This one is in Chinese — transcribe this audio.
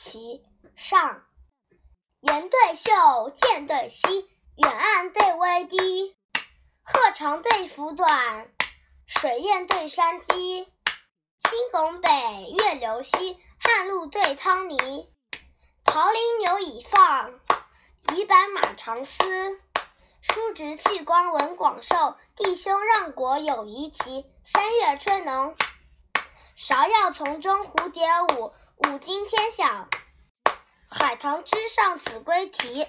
旗，上。岩对秀，剑对溪，远岸对危堤。鹤长对凫短，水雁对山鸡。青拱北，月流西，汉路对汤泥。桃林牛已放，夷白马长嘶。叔侄去光文广寿，弟兄让国友谊齐。三月春浓，芍药丛中蝴蝶舞，五经天晓。海棠枝上子规啼。